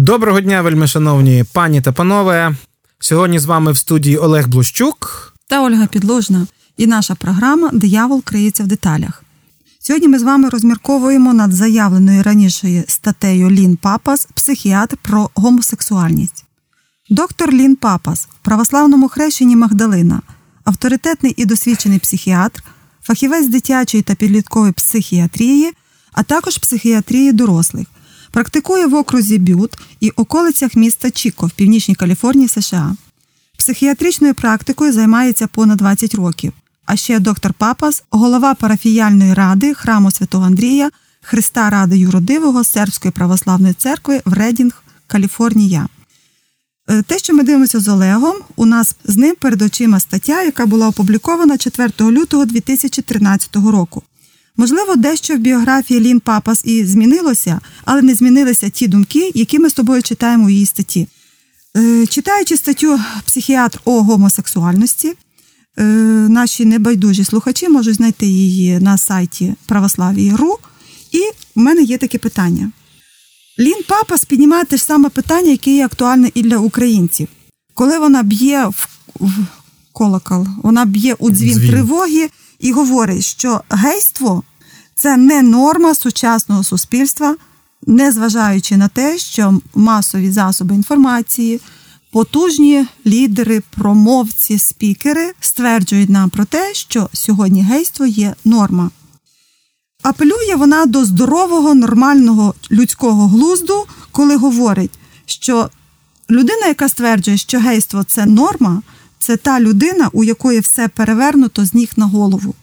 Доброго дня, вельми шановні пані та панове. Сьогодні з вами в студії Олег Блущук та Ольга Підложна і наша програма Диявол криється в деталях. Сьогодні ми з вами розмірковуємо над заявленою раніше статтею Лін Папас, психіатр про гомосексуальність. Доктор Лін Папас в православному хрещенні Магдалина, авторитетний і досвідчений психіатр, фахівець дитячої та підліткової психіатрії, а також психіатрії дорослих. Практикує в окрузі Бют і околицях міста Чіко в Північній Каліфорнії США. Психіатричною практикою займається понад 20 років. А ще доктор Папас, голова парафіяльної ради храму Святого Андрія, Христа Ради Юродивого Сербської православної церкви в Редінг, Каліфорнія. Е, те, що ми дивимося з Олегом, у нас з ним перед очима стаття, яка була опублікована 4 лютого 2013 року. Можливо, дещо в біографії Лін Папас і змінилося, але не змінилися ті думки, які ми з тобою читаємо у її статті. Е, читаючи статтю Психіатр о гомосексуальності, е, наші небайдужі слухачі можуть знайти її на сайті Православії.ру. І в мене є таке питання. Лін Папас піднімає те ж саме питання, яке є актуальне і для українців. Коли вона б'є в, в колокол, вона б'є у дзвін, дзвін тривоги і говорить, що гейство це не норма сучасного суспільства, незважаючи на те, що масові засоби інформації, потужні лідери, промовці, спікери стверджують нам про те, що сьогодні гейство є норма. Апелює вона до здорового, нормального людського глузду, коли говорить, що людина, яка стверджує, що гейство це норма, це та людина, у якої все перевернуто з ніг на голову.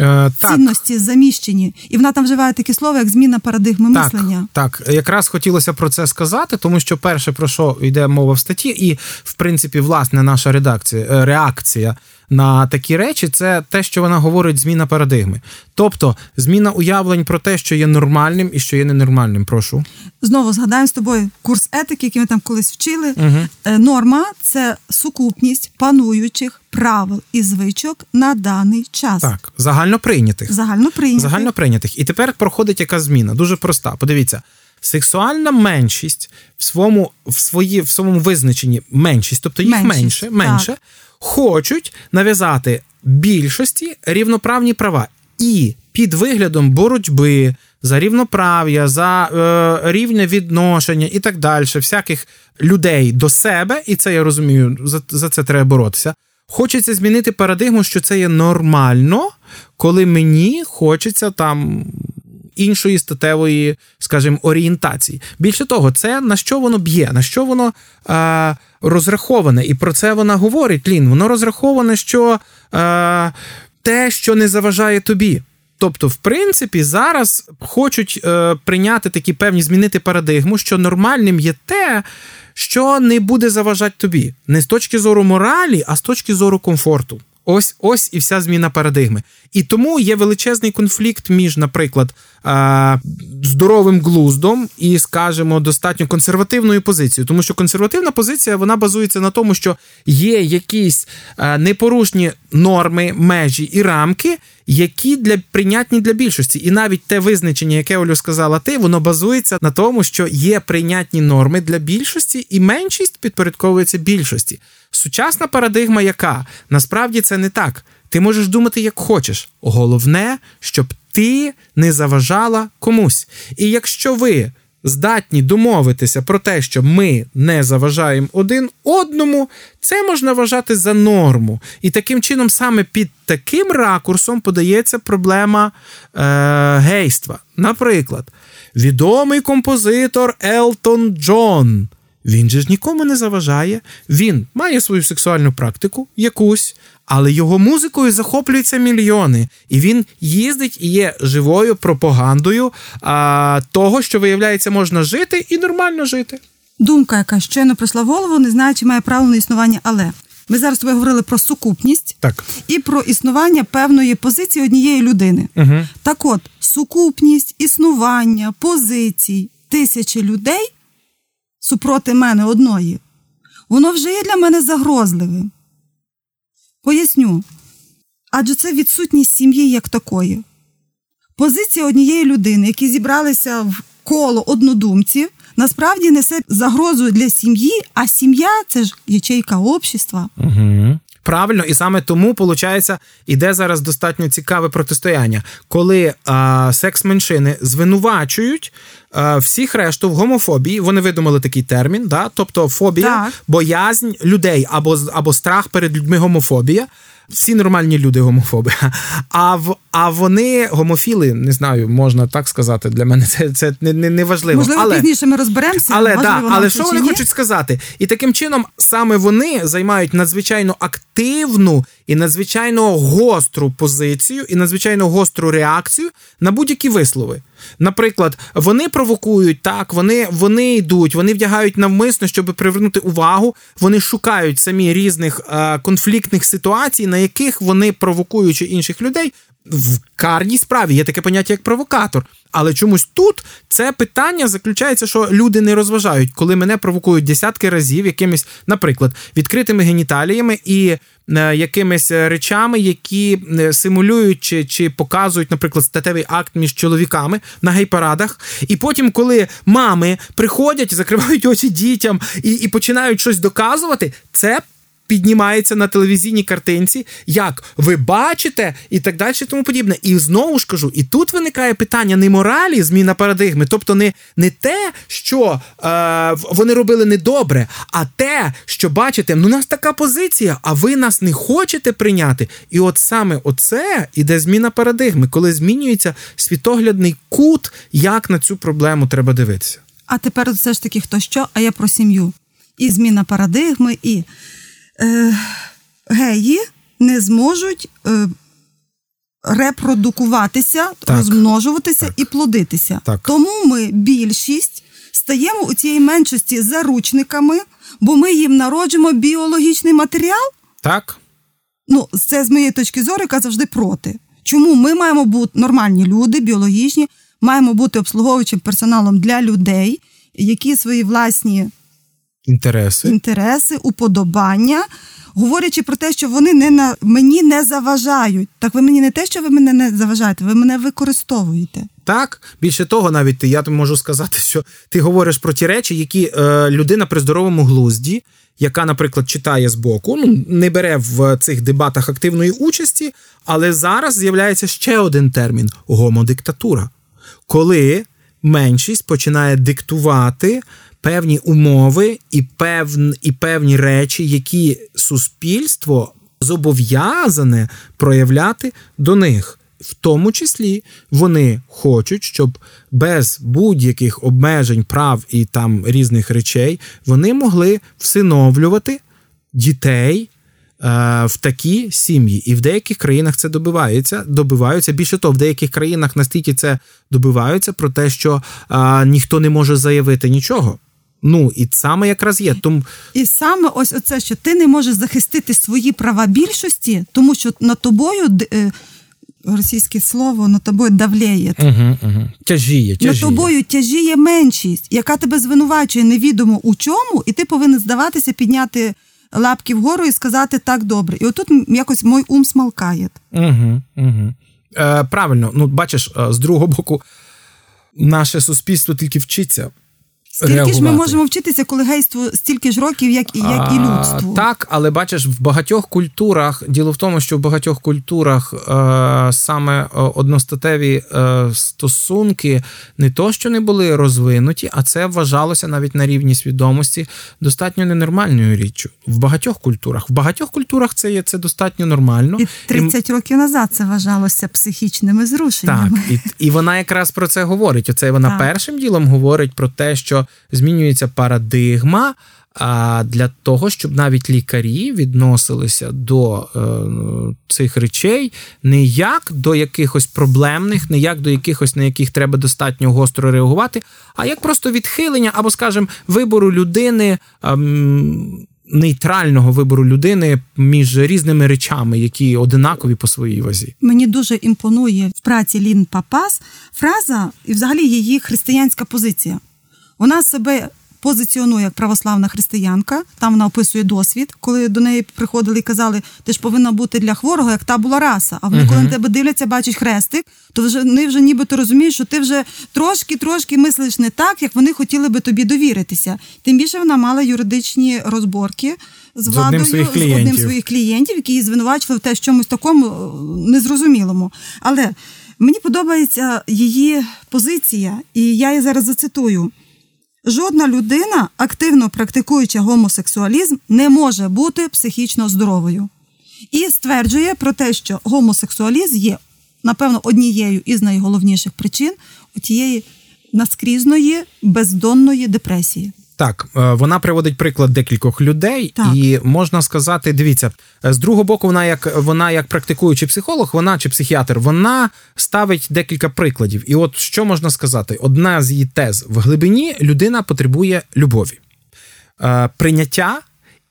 Е, Цінності заміщені, і вона там вживає такі слова, як зміна парадигми так, мислення. Так, якраз хотілося про це сказати, тому що перше про що йде мова в статті, і в принципі, власне, наша редакція е, реакція на такі речі, це те, що вона говорить, зміна парадигми. Тобто зміна уявлень про те, що є нормальним і що є ненормальним. Прошу знову згадаємо з тобою курс етики, який ми там колись вчили. Угу. Норма це сукупність пануючих правил і звичок на даний час. Так, загально прийнятих. Загально прийнятих. Загально прийнятих. І тепер проходить яка зміна. Дуже проста. Подивіться. Сексуальна меншість в своєму в свої, в своєму визначенні меншість, тобто їх меншість, менше, менше, хочуть нав'язати більшості рівноправні права і під виглядом боротьби за рівноправ'я, за е, рівне відношення і так далі, всяких людей до себе, і це я розумію, за, за це треба боротися. Хочеться змінити парадигму, що це є нормально, коли мені хочеться там іншої статевої, скажімо, орієнтації. Більше того, це на що воно б'є, на що воно е, розраховане, і про це вона говорить. Лін. Воно розраховане, що е, те, що не заважає тобі. Тобто, в принципі, зараз хочуть е, прийняти такі певні змінити парадигму, що нормальним є те, що не буде заважати тобі, не з точки зору моралі, а з точки зору комфорту. Ось ось і вся зміна парадигми. І тому є величезний конфлікт між, наприклад, здоровим глуздом і, скажімо, достатньо консервативною позицією. Тому що консервативна позиція вона базується на тому, що є якісь непорушні норми, межі і рамки, які для прийнятні для більшості. І навіть те визначення, яке Олю сказала ти, воно базується на тому, що є прийнятні норми для більшості, і меншість підпорядковується більшості. Сучасна парадигма, яка насправді це не так. Ти можеш думати, як хочеш. Головне, щоб ти не заважала комусь. І якщо ви здатні домовитися про те, що ми не заважаємо один одному, це можна вважати за норму. І таким чином, саме під таким ракурсом подається проблема е, гейства. Наприклад, відомий композитор Елтон Джон. Він же ж нікому не заважає. Він має свою сексуальну практику, якусь, але його музикою захоплюються мільйони. І він їздить і є живою пропагандою а, того, що, виявляється, можна жити і нормально жити. Думка, яка щойно прийшла в голову, не знаю, чи має право на існування, але. Ми зараз тобі говорили про сукупність так. і про існування певної позиції однієї людини. Угу. Так от, сукупність, існування, позицій тисячі людей супроти мене одної, воно вже є для мене загрозливим. Поясню. Адже це відсутність сім'ї як такої. Позиція однієї людини, які зібралися в коло однодумців, насправді несе загрозу для сім'ї, а сім'я це ж ячейка общества. Угу. Правильно, і саме тому, виходить, іде зараз достатньо цікаве протистояння, коли а, секс-меншини звинувачують а, всіх решту в гомофобії. Вони видумали такий термін, да? тобто фобія, так. боязнь людей або або страх перед людьми гомофобія всі нормальні люди гомофоби. А в а вони гомофіли, не знаю, можна так сказати. Для мене це це не не, не важливо. Можливо, але, пізніше ми розберемося. Але да, але що вони хочуть сказати? І таким чином саме вони займають надзвичайно активну і надзвичайно гостру позицію, і надзвичайно гостру реакцію на будь-які вислови. Наприклад, вони провокують так, вони вони йдуть, вони вдягають навмисно, щоб привернути увагу. Вони шукають самі різних е, конфліктних ситуацій, на яких вони провокуючи інших людей. В карній справі є таке поняття як провокатор. Але чомусь тут це питання заключається, що люди не розважають, коли мене провокують десятки разів якимись, наприклад, відкритими геніталіями і е, якимись речами, які е, симулюють чи чи показують, наприклад, статевий акт між чоловіками на гей-парадах. І потім, коли мами приходять, закривають очі дітям і, і починають щось доказувати, це піднімається на телевізійній картинці, як ви бачите, і так далі, тому подібне. І знову ж кажу, і тут виникає питання не моралі, зміна парадигми, тобто не не те, що е, вони робили недобре, а те, що бачите, ну у нас така позиція, а ви нас не хочете прийняти. І от саме оце іде зміна парадигми, коли змінюється світоглядний кут, як на цю проблему треба дивитися. А тепер все ж таки хто що, а я про сім'ю. І зміна парадигми, і е, геї не зможуть е, репродукуватися, так, розмножуватися так, і плодитися. Так. Тому ми більшість стаємо у цієї меншості заручниками, бо ми їм народжуємо біологічний матеріал. Так. Ну, це з моєї точки зору, яка завжди проти. Чому ми маємо бути нормальні люди, біологічні, маємо бути обслуговуючим персоналом для людей, які свої власні інтереси, інтереси, уподобання, говорячи про те, що вони не на мені не заважають. Так ви мені не те, що ви мене не заважаєте, ви мене використовуєте. Так, більше того, навіть я можу сказати, що ти говориш про ті речі, які е, людина при здоровому глузді, яка, наприклад, читає збоку, ну не бере в цих дебатах активної участі, але зараз з'являється ще один термін гомодиктатура, коли меншість починає диктувати певні умови і певні, і певні речі, які суспільство зобов'язане проявляти до них. В тому числі вони хочуть, щоб без будь-яких обмежень прав і там різних речей вони могли всиновлювати дітей е, в такі сім'ї. І в деяких країнах це добивається, добиваються. Більше того, в деяких країнах настільки це добиваються про те, що е, ніхто не може заявити нічого. Ну і саме якраз є. Тому і саме ось оце, що ти не можеш захистити свої права більшості, тому що над тобою е, російське слово над тобою давлеє. Угу, угу. Тяжіє, тяжіє. Над тобою тяжіє меншість, яка тебе звинувачує невідомо у чому, і ти повинен здаватися, підняти лапки вгору і сказати так добре. І отут якось мой ум смалкає. Угу, угу. Е, Правильно, ну бачиш, е, з другого боку, наше суспільство тільки вчиться. Скільки реагувати. ж ми можемо вчитися, коли стільки ж років, як як і людство? Так, але бачиш, в багатьох культурах діло в тому, що в багатьох культурах е, саме е, одностатеві е, стосунки не то, що не були розвинуті, а це вважалося навіть на рівні свідомості достатньо ненормальною річчю. В багатьох культурах. В багатьох культурах це є це достатньо нормально. І 30 і... років назад це вважалося психічними зрушеннями. Так, і і вона якраз про це говорить. Оце вона так. першим ділом говорить про те, що змінюється парадигма. А для того, щоб навіть лікарі відносилися до е, цих речей не як до якихось проблемних, не як до якихось, на яких треба достатньо гостро реагувати, а як просто відхилення або, скажімо, вибору людини. Е, Нейтрального вибору людини між різними речами, які одинакові по своїй вазі, мені дуже імпонує в праці Лін Папас фраза і, взагалі, її християнська позиція. Вона себе позиціонує як православна християнка. Там вона описує досвід, коли до неї приходили і казали, ти ж повинна бути для хворого, як та була раса. А вони, коли на тебе дивляться, бачать хрестик, то вже вони вже нібито розуміють, що ти вже трошки-трошки мислиш не так, як вони хотіли би тобі довіритися. Тим більше вона мала юридичні розборки з владою, одним своїх з одним своїх клієнтів, які її звинувачували в те, чомусь такому е, незрозумілому. Але мені подобається її позиція, і я її зараз зацитую. Жодна людина, активно практикуючи гомосексуалізм, не може бути психічно здоровою. І стверджує про те, що гомосексуалізм є, напевно, однією із найголовніших причин тієї наскрізної бездонної депресії. Так, е, вона приводить приклад декількох людей, Так. і можна сказати, дивіться, з другого боку, вона як вона як практикуючий психолог, вона чи психіатр, вона ставить декілька прикладів. І от що можна сказати? Одна з її тез в глибині людина потребує любові, Е, прийняття.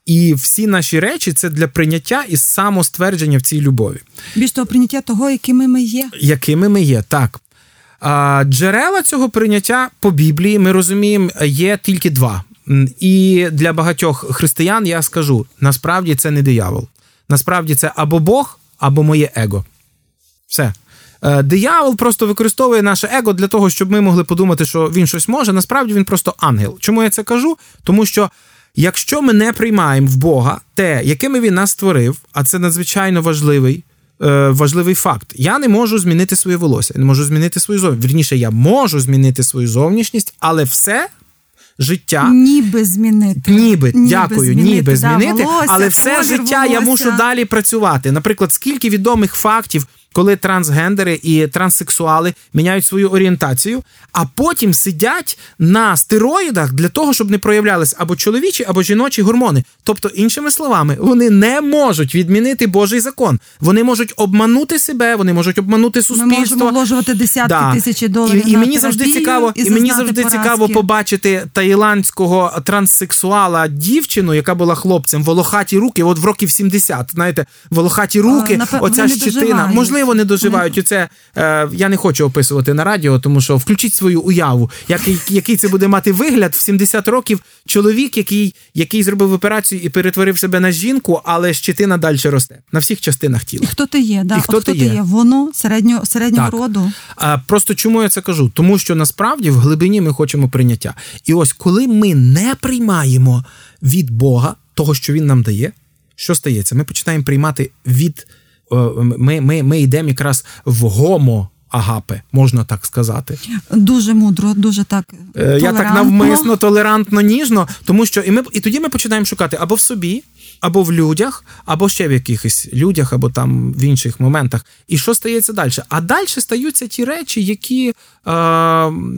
І всі наші речі це для прийняття і самоствердження в цій любові, Більш того, прийняття того, якими ми є. якими ми є. Так. Джерела цього прийняття по Біблії, ми розуміємо, є тільки два. І для багатьох християн я скажу: насправді це не диявол. Насправді це або Бог, або моє его. Все. Е, Диявол просто використовує наше его для того, щоб ми могли подумати, що він щось може. Насправді він просто ангел. Чому я це кажу? Тому що якщо ми не приймаємо в Бога те, якими він нас створив, а це надзвичайно важливий. Е, Важливий факт. Я не можу змінити своє волосся, я не можу змінити свою зовнішність. Вірніше, я можу змінити свою зовнішність, але все життя Ніби змінити. Ніби, дякую, ніби да, змінити, волосся, але все життя життя я мушу далі працювати. Наприклад, скільки відомих фактів, коли трансгендери і транссексуали міняють свою орієнтацію, а потім сидять на стероїдах для того, щоб не проявлялись або чоловічі, або жіночі гормони. Тобто, іншими словами, вони не можуть відмінити Божий закон. Вони можуть обманути себе, вони можуть обманути Ми суспільство. можемо вложувати десятки тисяч доларів. І, і мені завжди цікаво, і, мені завжди поразки. цікаво побачити таїландського транссексуала дівчину, яка була хлопцем, волохаті руки, от в років 70, знаєте, волохаті руки, напе- оця вони не щетина. доживають. Не доживають. Е, я не хочу описувати на радіо, тому що включіть свою уяву, який, який це буде мати вигляд в 70 років. Чоловік, який, який зробив операцію і перетворив себе на жінку, але щетина далі росте на всіх частинах тіла. І хто ти є? Да? І хто От ти є? Воно середнього, середнього Так. роду. А просто чому я це кажу? Тому що насправді в глибині ми хочемо прийняття. І ось коли ми не приймаємо від Бога того, що Він нам дає, що стається? Ми починаємо приймати від ми, ми, ми йдемо якраз в гомо. Агапе, можна так сказати. Дуже мудро, дуже так. толерантно. Я так навмисно, толерантно, ніжно, тому що і ми і тоді ми починаємо шукати або в собі, або в людях, або ще в якихось людях, або там в інших моментах. І що стається далі? А далі стаються ті речі, які, е,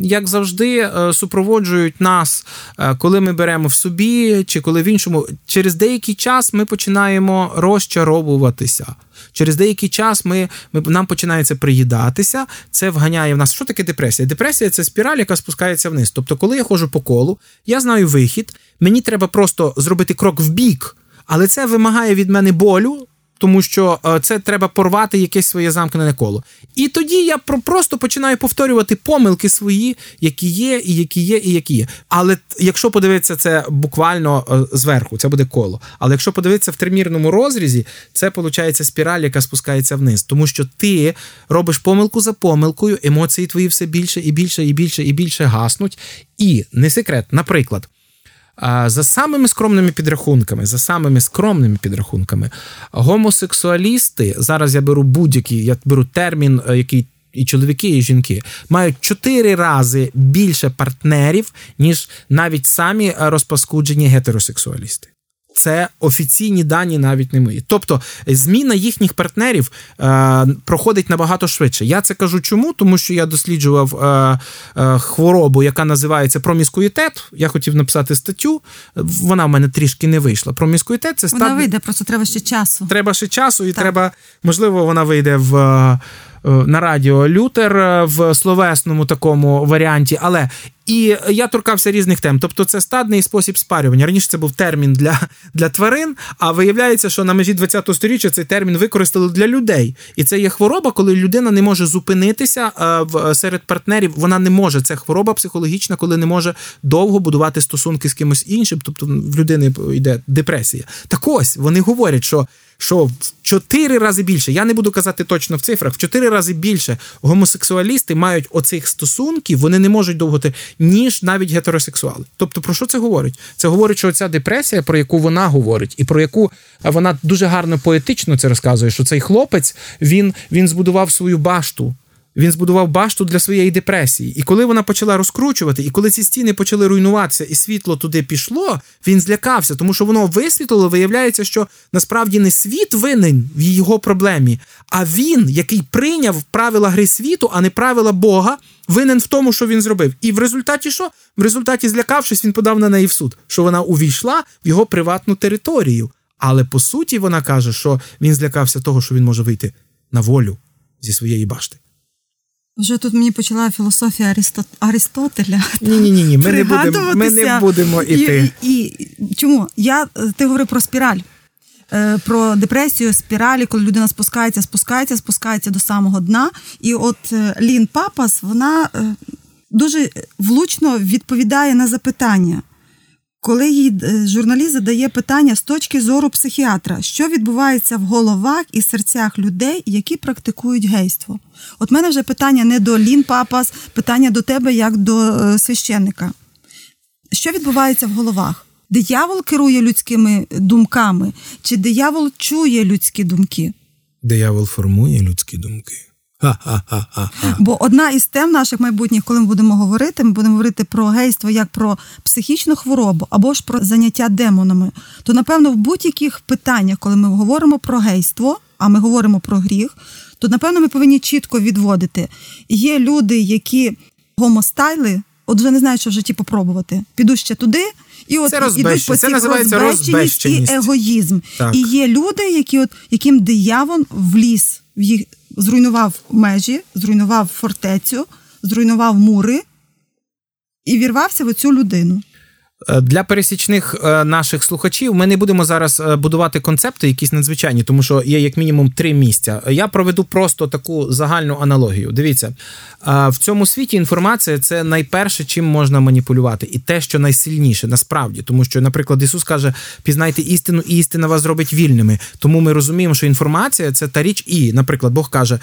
як завжди, е, супроводжують нас, е, коли ми беремо в собі, чи коли в іншому. Через деякий час ми починаємо розчаровуватися. Через деякий час ми, ми нам починається приїдатися, це вганяє в нас. Що таке депресія? Депресія це спіраль, яка спускається вниз. Тобто, коли я ходжу по колу, я знаю вихід, мені треба просто зробити крок в бік, але це вимагає від мене болю. Тому що е, це треба порвати якесь своє замкнене коло. І тоді я просто починаю повторювати помилки свої, які є, і які є, і які є. Але якщо подивитися це буквально е, зверху, це буде коло. Але якщо подивитися в тримірному розрізі, це виходить спіраль, яка спускається вниз. Тому що ти робиш помилку за помилкою, емоції твої все більше і більше, і більше, і більше гаснуть. І не секрет, наприклад. За самими скромними підрахунками, за самими скромними підрахунками, гомосексуалісти, зараз я беру будь-який, я беру термін, е, який і чоловіки, і жінки, мають чотири рази більше партнерів, ніж навіть самі е, розпаскуджені гетеросексуалісти. Це офіційні дані, навіть не мої. Тобто зміна їхніх партнерів е, проходить набагато швидше. Я це кажу чому? Тому що я досліджував е, е, хворобу, яка називається проміскуїтет. Я хотів написати статтю. Вона в мене трішки не вийшла. Проміскуїтет це Вона стан... вийде, просто треба ще часу. Треба ще часу, і Так. треба, можливо, вона вийде в. Е, на радіо Лютер в словесному такому варіанті, але і я торкався різних тем. Тобто, це стадний спосіб спарювання. Раніше це був термін для для тварин, а виявляється, що на межі 20-го сторіччя цей термін використали для людей. І це є хвороба, коли людина не може зупинитися серед партнерів. Вона не може. Це хвороба психологічна, коли не може довго будувати стосунки з кимось іншим. Тобто в людини йде депресія. Так ось вони говорять, що що в чотири рази більше, я не буду казати точно в цифрах, в чотири рази більше гомосексуалісти мають оцих стосунків, вони не можуть довготи, ніж навіть гетеросексуали. Тобто, про що це говорить? Це говорить, що ця депресія, про яку вона говорить, і про яку вона дуже гарно поетично це розказує, що цей хлопець він, він збудував свою башту. Він збудував башту для своєї депресії. І коли вона почала розкручувати, і коли ці стіни почали руйнуватися, і світло туди пішло, він злякався, тому що воно висвітлило, виявляється, що насправді не світ винен в його проблемі, а він, який прийняв правила гри світу, а не правила Бога, винен в тому, що він зробив. І в результаті що? В результаті, злякавшись, він подав на неї в суд, що вона увійшла в його приватну територію. Але по суті, вона каже, що він злякався того, що він може вийти на волю зі своєї башти. Вже тут мені почала філософія Аристот... Аристотеля. Ні, ні, ні, ми не будемо ми не будемо іти. І, і чому? Я ти говорив про спіраль, е, про депресію, спіралі, коли людина спускається, спускається, спускається до самого дна. І от е, Лін Папас, вона е, дуже влучно відповідає на запитання. Коли їй журналіст задає питання з точки зору психіатра, що відбувається в головах і серцях людей, які практикують гейство. От мене вже питання не до Лін Папас, питання до тебе як до е, священника. Що відбувається в головах? Диявол керує людськими думками, чи диявол чує людські думки? Диявол формує людські думки. Бо одна із тем наших майбутніх, коли ми будемо говорити, ми будемо говорити про гейство як про психічну хворобу або ж про заняття демонами. То, напевно, в будь-яких питаннях, коли ми говоримо про гейство, а ми говоримо про гріх, то напевно ми повинні чітко відводити. Є люди, які гомостайли, от вже не знають, що в житті попробувати. Піду ще туди. І от це ідуть по цих розбещеність і егоїзм. Так. І є люди, які от яким диявол вліз в їх зруйнував межі, зруйнував фортецю, зруйнував мури і вірвався в оцю людину. Е, для пересічних е, наших слухачів ми не будемо зараз е, будувати концепти, якісь надзвичайні, тому що є як мінімум три місця. Я проведу просто таку загальну аналогію. Дивіться, в цьому світі інформація це найперше, чим можна маніпулювати, і те, що найсильніше, насправді, тому що, наприклад, Ісус каже: пізнайте істину, і істина вас зробить вільними. Тому ми розуміємо, що інформація це та річ, і, наприклад, Бог каже: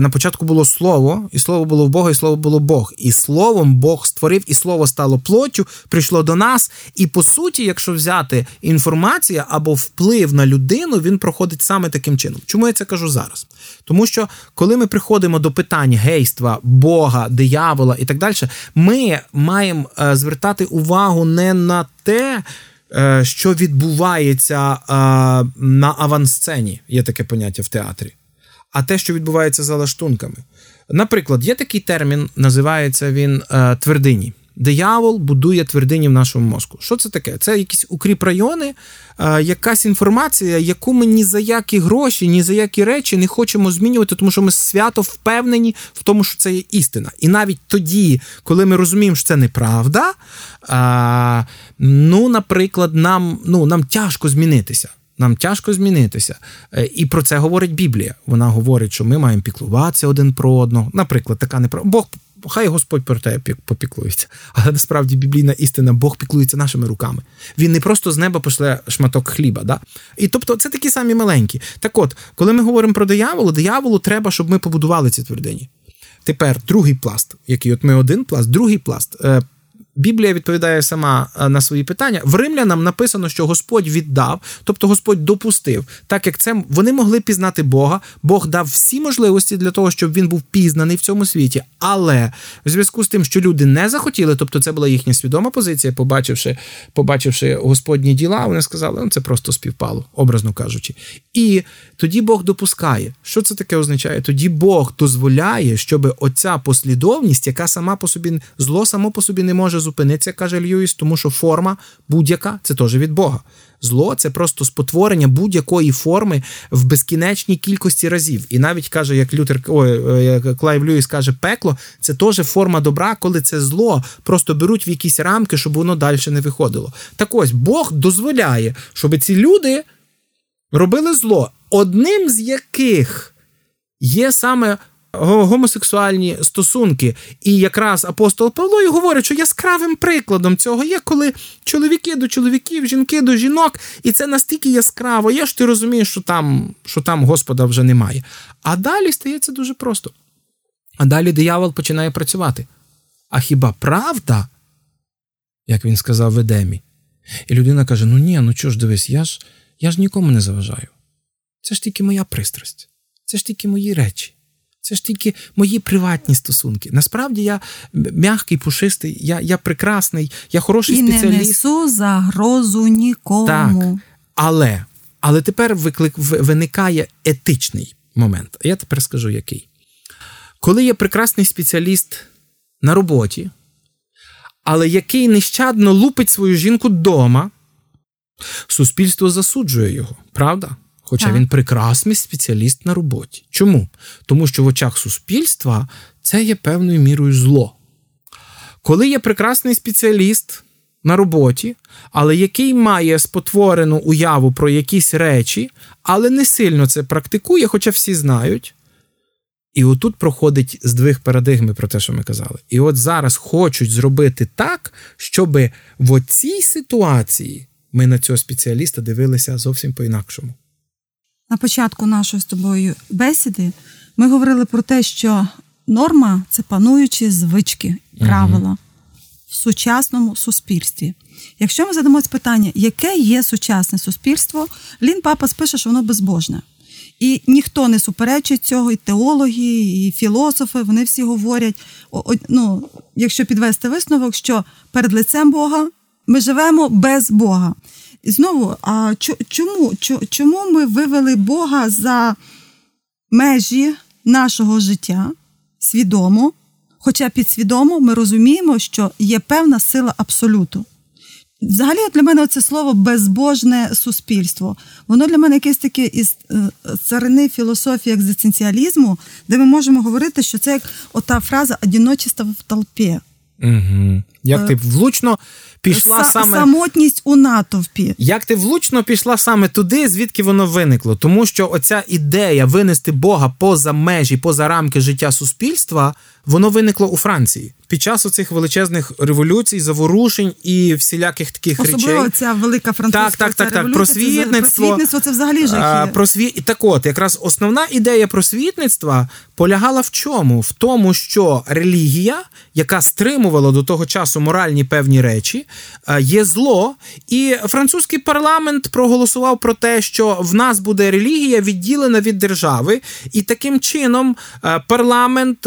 на початку було слово, і слово було в Бога, і слово було Бог. І словом Бог створив, і слово стало плоттю, прийшло до нас. І по суті, якщо взяти інформація або вплив на людину, він проходить саме таким чином. Чому я це кажу зараз? Тому що коли ми приходимо до питань гейства, Бога, диявола і так далі, ми маємо е, звертати увагу не на те. Е, що відбувається е, на авансцені, є таке поняття в театрі, а те, що відбувається за лаштунками. Наприклад, є такий термін, називається він твердині. Диявол будує твердині в нашому мозку. Що це таке? Це якісь укріп райони, якась інформація, яку ми ні за які гроші, ні за які речі не хочемо змінювати, тому що ми свято впевнені в тому, що це є істина. І навіть тоді, коли ми розуміємо, що це неправда, ну, наприклад, нам, ну, нам тяжко змінитися. Нам тяжко змінитися. Е, і про це говорить Біблія. Вона говорить, що ми маємо піклуватися один про одного. Наприклад, така неправда. Бог хай Господь про тебе попіклується. Але насправді біблійна істина, Бог піклується нашими руками. Він не просто з неба пошле шматок хліба. Да? І тобто це такі самі маленькі. Так от, коли ми говоримо про дияволу, дияволу треба, щоб ми побудували ці твердині. Тепер другий пласт, який от ми один пласт, другий пласт. Біблія відповідає сама е, на свої питання. В римлянам написано, що Господь віддав, тобто Господь допустив, так як це вони могли пізнати Бога. Бог дав всі можливості для того, щоб він був пізнаний в цьому світі. Але в зв'язку з тим, що люди не захотіли, тобто це була їхня свідома позиція, побачивши побачивши Господні діла, вони сказали, ну це просто співпало, образно кажучи. І тоді Бог допускає. Що це таке означає? Тоді Бог дозволяє, щоб оця послідовність, яка сама по собі зло само по собі не може зупинитися, каже Льюіс, тому що форма будь-яка це теж від Бога. Зло це просто спотворення будь-якої форми в безкінечній кількості разів. І навіть каже, як Лютер ой, як Клайв Льюіс каже, пекло це теж форма добра, коли це зло просто беруть в якісь рамки, щоб воно далі не виходило. Так ось Бог дозволяє, щоб ці люди робили зло, одним з яких є саме гомосексуальні стосунки. І якраз апостол Павло і говорить, що яскравим прикладом цього є, коли чоловіки до чоловіків, жінки до жінок, і це настільки яскраво є, що ти розумієш, що там, що там Господа вже немає. А далі стається дуже просто. А далі диявол починає працювати. А хіба правда, як він сказав в Едемі? І людина каже: Ну ні, ну чого ж дивись, я ж, я ж нікому не заважаю. Це ж тільки моя пристрасть, це ж тільки мої речі. Це ж тільки мої приватні стосунки. Насправді я м'який, пушистий, я я прекрасний, я хороший І спеціаліст. І не несу загрозу нікому. Так, Але але тепер виклик, виникає етичний момент. Я тепер скажу який. Коли є прекрасний спеціаліст на роботі, але який нещадно лупить свою жінку вдома, суспільство засуджує його, правда? Хоча так. він прекрасний спеціаліст на роботі. Чому? Тому що в очах суспільства це є певною мірою зло. Коли є прекрасний спеціаліст на роботі, але який має спотворену уяву про якісь речі, але не сильно це практикує, хоча всі знають. І отут проходить здвиг парадигми про те, що ми казали. І от зараз хочуть зробити так, щоб в оцій ситуації ми на цього спеціаліста дивилися зовсім по-інакшому на початку нашої з тобою бесіди ми говорили про те, що норма це пануючі звички, правила угу. в сучасному суспільстві. Якщо ми задамо питання, яке є сучасне суспільство, Лін Папа спише, що воно безбожне. І ніхто не суперечить цього, і теологи, і філософи, вони всі говорять, ну, якщо підвести висновок, що перед лицем Бога ми живемо без Бога. Знову, а чому, чому ми вивели Бога за межі нашого життя свідомо? Хоча підсвідомо ми розуміємо, що є певна сила абсолюту. Взагалі, для мене це слово безбожне суспільство. Воно для мене якесь таке із е, царини філософії екзистенціалізму, де ми можемо говорити, що це як ота фраза одіночество в толпі. Угу. Як ти влучно пішла Са- саме самотність у натовпі. Як ти влучно пішла саме туди, звідки воно виникло? Тому що оця ідея винести Бога поза межі, поза рамки життя суспільства, воно виникло у Франції під час оцих величезних революцій, заворушень і всіляких таких Особливо речей. Особливо ця велика французька так, так, так, так. Просвітництво. Просвітництво це взагалі жахи. Просвіт... Так от, якраз основна ідея просвітництва полягала в чому? В тому, що релігія, яка стримувала до того часу моральні певні речі, є зло, і французький парламент проголосував про те, що в нас буде релігія відділена від держави, і таким чином парламент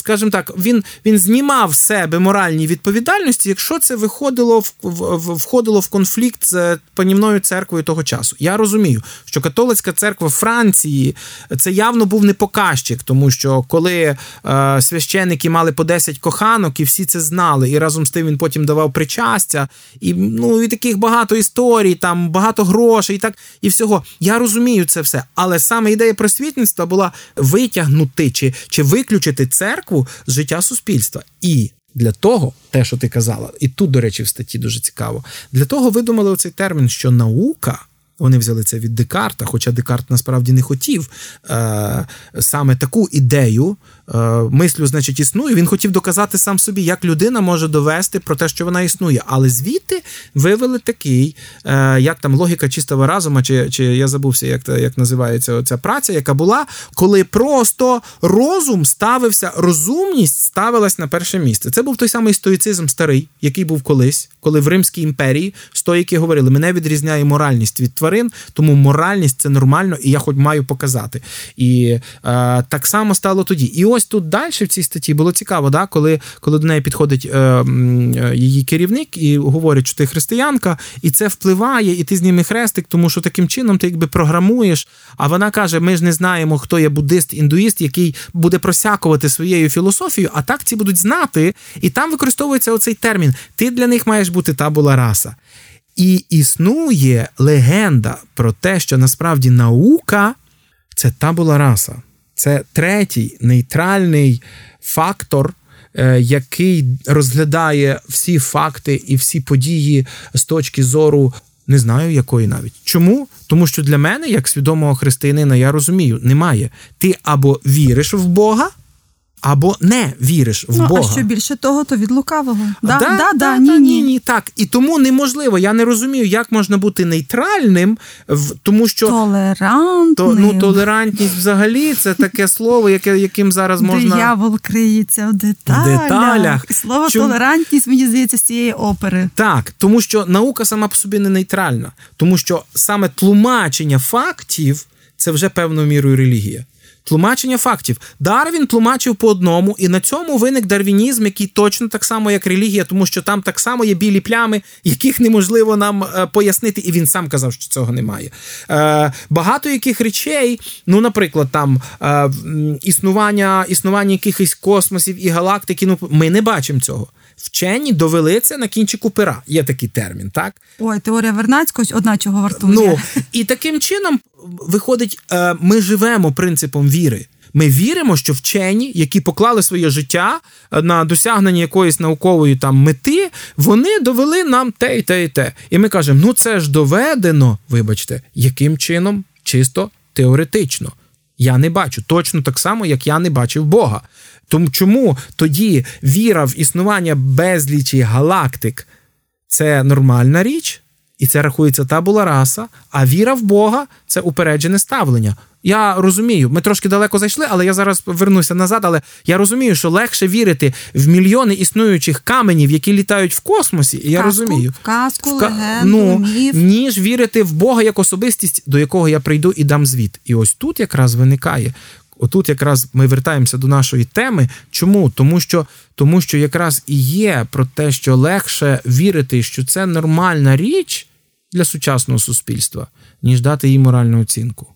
скажімо так, він він знімав себе моральні відповідальності, якщо це виходило в, в, входило в конфлікт з панівною церквою того часу. Я розумію, що католицька церква Франції це явно був не показчик, тому що коли е, священники мали по 10 коханок, і всі це знали, і разом з тим він потім давав причастя, і ну і таких багато історій, там багато грошей, і так і всього. Я розумію це все, але саме ідея просвітництва була витягнути чи, чи виключити церкву церкву життя суспільства. І для того, те, що ти казала, і тут, до речі, в статті дуже цікаво, для того видумали оцей термін, що наука. Вони взяли це від Декарта, хоча Декарт насправді не хотів е, саме таку ідею мислю, значить, існує. Він хотів доказати сам собі, як людина може довести про те, що вона існує. Але звідти вивели такий, е, як там логіка чистого разума, чи чи я забувся, як як називається ця праця, яка була, коли просто розум ставився, розумність ставилась на перше місце. Це був той самий стоїцизм старий, який був колись, коли в Римській імперії стоїки говорили: мене відрізняє моральність від тварин, тому моральність це нормально, і я хоч маю показати. І е, так само стало тоді. І ось ось тут далі в цій статті було цікаво, да, коли коли до неї підходить е, е, її керівник і говорить, що ти християнка, і це впливає, і ти зніми хрестик, тому що таким чином ти якби програмуєш. А вона каже: ми ж не знаємо, хто є буддист, індуїст, який буде просякувати своєю філософією, а так ці будуть знати. І там використовується оцей термін: ти для них маєш бути табула раса. І існує легенда про те, що насправді наука це табула раса. Це третій нейтральний фактор, е, який розглядає всі факти і всі події з точки зору. Не знаю, якої навіть. Чому? Тому що для мене, як свідомого християнина, я розумію, немає. Ти або віриш в Бога, або не віриш в ну, Бога. А що більше того, то від лукавого. Да, да, да, да, ні, ні, ні, так. І тому неможливо. Я не розумію, як можна бути нейтральним, тому що толерантним. То, ну, толерантність взагалі це таке слово, яке яким зараз можна. Диявол криється в деталях. В деталях. І слово Чому... толерантність, мені здається, з цієї опери. Так, тому що наука сама по собі не нейтральна, тому що саме тлумачення фактів це вже певною мірою релігія. Тлумачення фактів. Дарвін тлумачив по одному, і на цьому виник дарвінізм, який точно так само, як релігія, тому що там так само є білі плями, яких неможливо нам е, пояснити, і він сам казав, що цього немає. Е, Багато яких речей, ну, наприклад, там е, існування існування якихось космосів і галактики, ну ми не бачимо цього. Вчені довели це на кінчику пера. Є такий термін, так? Ой, теорія Вернацького одна чого вартує. Ну, І таким чином виходить, е, ми живемо принципом віри. Ми віримо, що вчені, які поклали своє життя е, на досягнення якоїсь наукової там мети, вони довели нам те і те і те. І ми кажемо: ну це ж доведено, вибачте, яким чином? Чисто теоретично. Я не бачу точно так само, як я не бачив Бога. Тому чому тоді віра в існування безлічі галактик це нормальна річ, і це рахується табула раса, а віра в Бога це упереджене ставлення. Я розумію, ми трошки далеко зайшли, але я зараз вернуся назад. Але я розумію, що легше вірити в мільйони існуючих каменів, які літають в космосі. І я казку, розумію, в казку, в легенду, ну, міф. ніж вірити в Бога як особистість, до якого я прийду і дам звіт. І ось тут якраз виникає Отут якраз ми вертаємося до нашої теми. Чому? Тому що тому що якраз і є про те, що легше вірити, що це нормальна річ для сучасного суспільства, ніж дати їй моральну оцінку.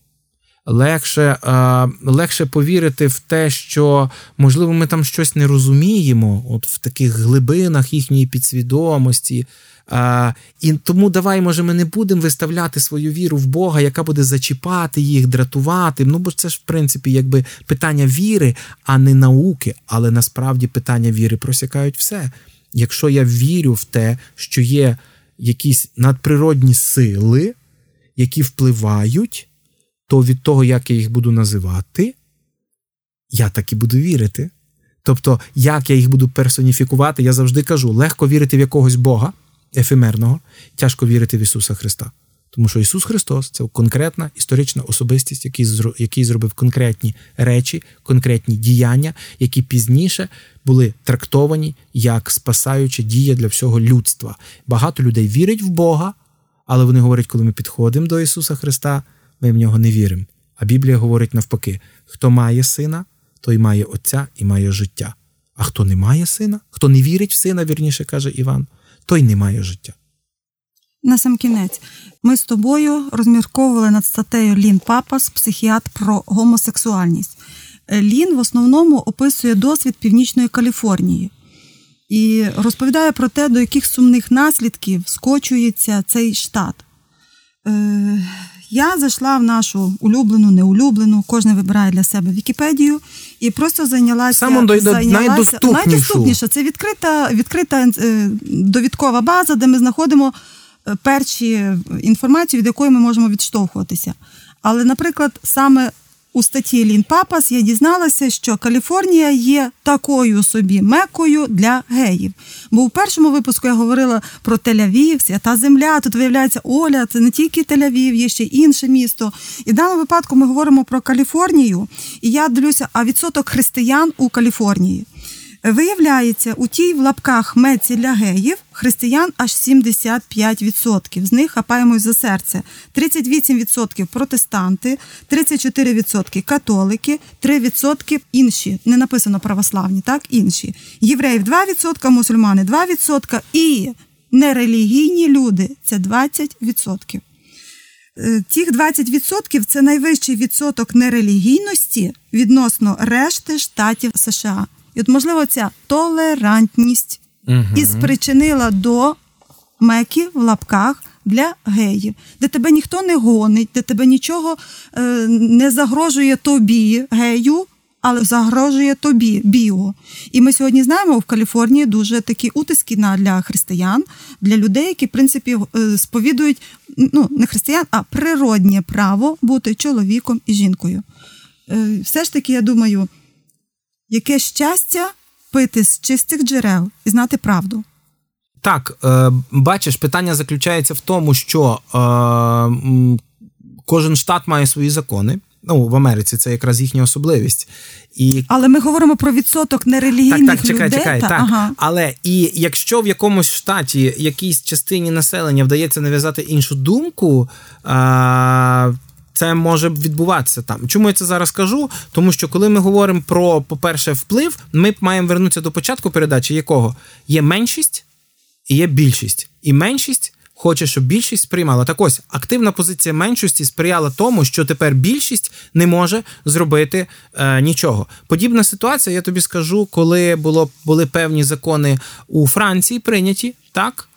Легше е, легше повірити в те, що, можливо, ми там щось не розуміємо, от в таких глибинах їхньої підсвідомості, а, І тому давай, може, ми не будемо виставляти свою віру в Бога, яка буде зачіпати їх, дратувати. Ну, бо це ж, в принципі, якби питання віри, а не науки. Але насправді питання віри просякають все. Якщо я вірю в те, що є якісь надприродні сили, які впливають, то від того, як я їх буду називати, я так і буду вірити. Тобто, як я їх буду персоніфікувати, я завжди кажу: легко вірити в якогось Бога ефемерного, тяжко вірити в Ісуса Христа. Тому що Ісус Христос це конкретна історична особистість, який який зробив конкретні речі, конкретні діяння, які пізніше були трактовані як спасаюча дія для всього людства. Багато людей вірять в Бога, але вони говорять, коли ми підходимо до Ісуса Христа, ми в нього не віримо. А Біблія говорить навпаки: хто має сина, той має Отця і має життя. А хто не має сина, хто не вірить в сина, вірніше каже Іван, той не має життя. На сам кінець ми з тобою розмірковували над статтею Лін Папас, психіатр про гомосексуальність. Лін в основному описує досвід Північної Каліфорнії і розповідає про те, до яких сумних наслідків скочується цей штат. Е, я зайшла в нашу улюблену, неулюблену, кожен вибирає для себе Вікіпедію і просто зайнялася Саме зайнялася найдоступнішу. Це відкрита відкрита е, довідкова база, де ми знаходимо е, перші інформацію, від якої ми можемо відштовхуватися. Але, наприклад, саме у статті Лін Папас я дізналася, що Каліфорнія є такою собі мекою для геїв. Бо у першому випуску я говорила про Тель-Авів, свята земля. Тут виявляється, Оля, це не тільки Тель-Авів, є ще інше місто. І в даному випадку ми говоримо про Каліфорнію. І я дивлюся, а відсоток християн у Каліфорнії. Виявляється, у тій в лапках меці для геїв християн аж 75%. З них хапаємось за серце. 38% протестанти, 34% католики, 3% інші. Не написано православні, так? Інші. Євреїв 2%, мусульмани 2% і нерелігійні люди це 20%. Е, цих 20% це найвищий відсоток нерелігійності відносно решти штатів США. І от, можливо, ця толерантність угу. і спричинила до мекі в лапках для геїв, де тебе ніхто не гонить, де тебе нічого е, не загрожує тобі, гею, але загрожує тобі, біо. І ми сьогодні знаємо, в Каліфорнії дуже такі утиски для християн, для людей, які в принципі е, сповідують ну, не християн, а природнє право бути чоловіком і жінкою. Е, все ж таки, я думаю. Яке щастя пити з чистих джерел і знати правду? Так, е, бачиш, питання заключається в тому, що е, кожен штат має свої закони. Ну, в Америці це якраз їхня особливість. І... Але ми говоримо про відсоток нерелігійних так, так, чекай, людей. Чекай, та, так. Ага. Але і якщо в якомусь штаті якійсь частині населення вдається нав'язати іншу думку, а, це може відбуватися там. Чому я це зараз кажу? Тому що коли ми говоримо про, по-перше, вплив, ми маємо вернутися до початку передачі, якого є меншість і є більшість. І меншість хоче, щоб більшість сприймала. Так ось активна позиція меншості сприяла тому, що тепер більшість не може зробити е, нічого. Подібна ситуація, я тобі скажу, коли було були певні закони у Франції прийняті так.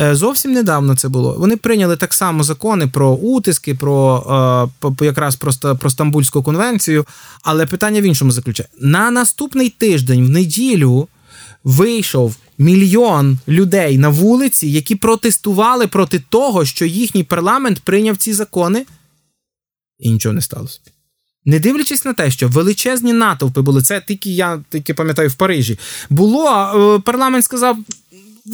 Е, зовсім недавно це було. Вони прийняли так само закони про утиски, про е, якраз про, про Стамбульську конвенцію. Але питання в іншому заключає: на наступний тиждень, в неділю, вийшов мільйон людей на вулиці, які протестували проти того, що їхній парламент прийняв ці закони, і нічого не сталося. Не дивлячись на те, що величезні натовпи були, це тільки я тільки пам'ятаю в Парижі. Було е, парламент сказав: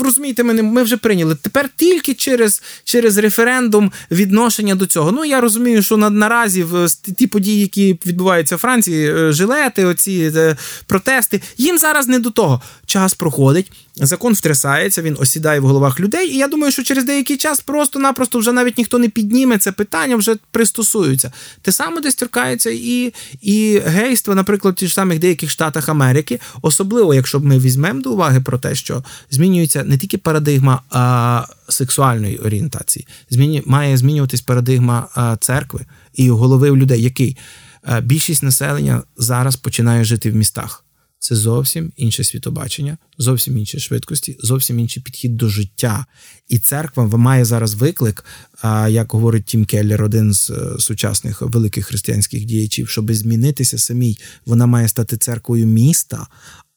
розумієте, ми, ми вже прийняли. Тепер тільки через через референдум відношення до цього. Ну я розумію, що на, наразі в ті події, які відбуваються в Франції, е, жилети, оці е, протести, їм зараз не до того. Час проходить. Закон втрясається, він осідає в головах людей, і я думаю, що через деякий час просто-напросто вже навіть ніхто не підніме це питання, вже пристосуються. Те саме десь торкається і і гейство, наприклад, в ж самих деяких штатах Америки, особливо, якщо ми візьмемо до уваги про те, що змінюється не тільки парадигма а, сексуальної орієнтації, зміню, має змінюватись парадигма а, церкви і голови людей, який а, більшість населення зараз починає жити в містах. Це зовсім інше світобачення, зовсім інші швидкості, зовсім інший підхід до життя. І церква має зараз виклик, як говорить Тім Келлер, один з е, сучасних великих християнських діячів, щоб змінитися самій, вона має стати церквою міста.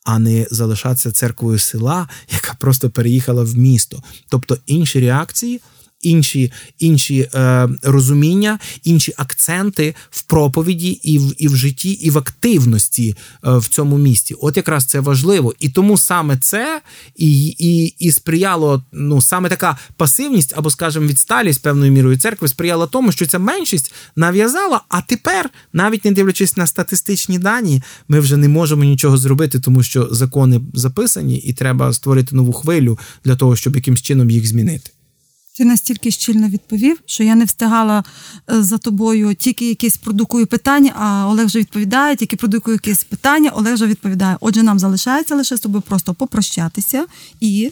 А не залишатися церквою села, яка просто переїхала в місто. Тобто інші реакції інші інші е, розуміння, інші акценти в проповіді, і в і в житті, і в активності е, в цьому місті. От якраз це важливо. І тому саме це і і, і сприяло ну саме така пасивність або, скажімо, відсталість певною мірою церкви сприяла тому, що ця меншість нав'язала. А тепер, навіть не дивлячись на статистичні дані, ми вже не можемо нічого зробити, тому що закони записані, і треба створити нову хвилю для того, щоб якимсь чином їх змінити. Ти настільки щільно відповів, що я не встигала е, за тобою тільки якісь продукую питання, а Олег вже відповідає, тільки продукую якісь питання, Олег вже відповідає. Отже, нам залишається лише з тобою просто попрощатися і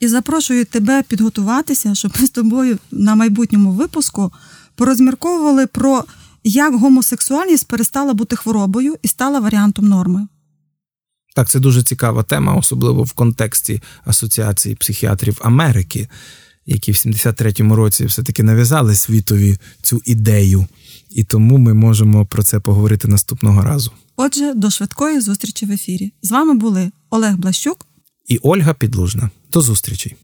і запрошую тебе підготуватися, щоб ми з тобою на майбутньому випуску порозмірковували про як гомосексуальність перестала бути хворобою і стала варіантом норми. Так, це дуже цікава тема, особливо в контексті Асоціації психіатрів Америки, які в 73-му році все-таки нав'язали світові цю ідею. І тому ми можемо про це поговорити наступного разу. Отже, до швидкої зустрічі в ефірі. З вами були Олег Блащук і Ольга Підлужна. До зустрічі.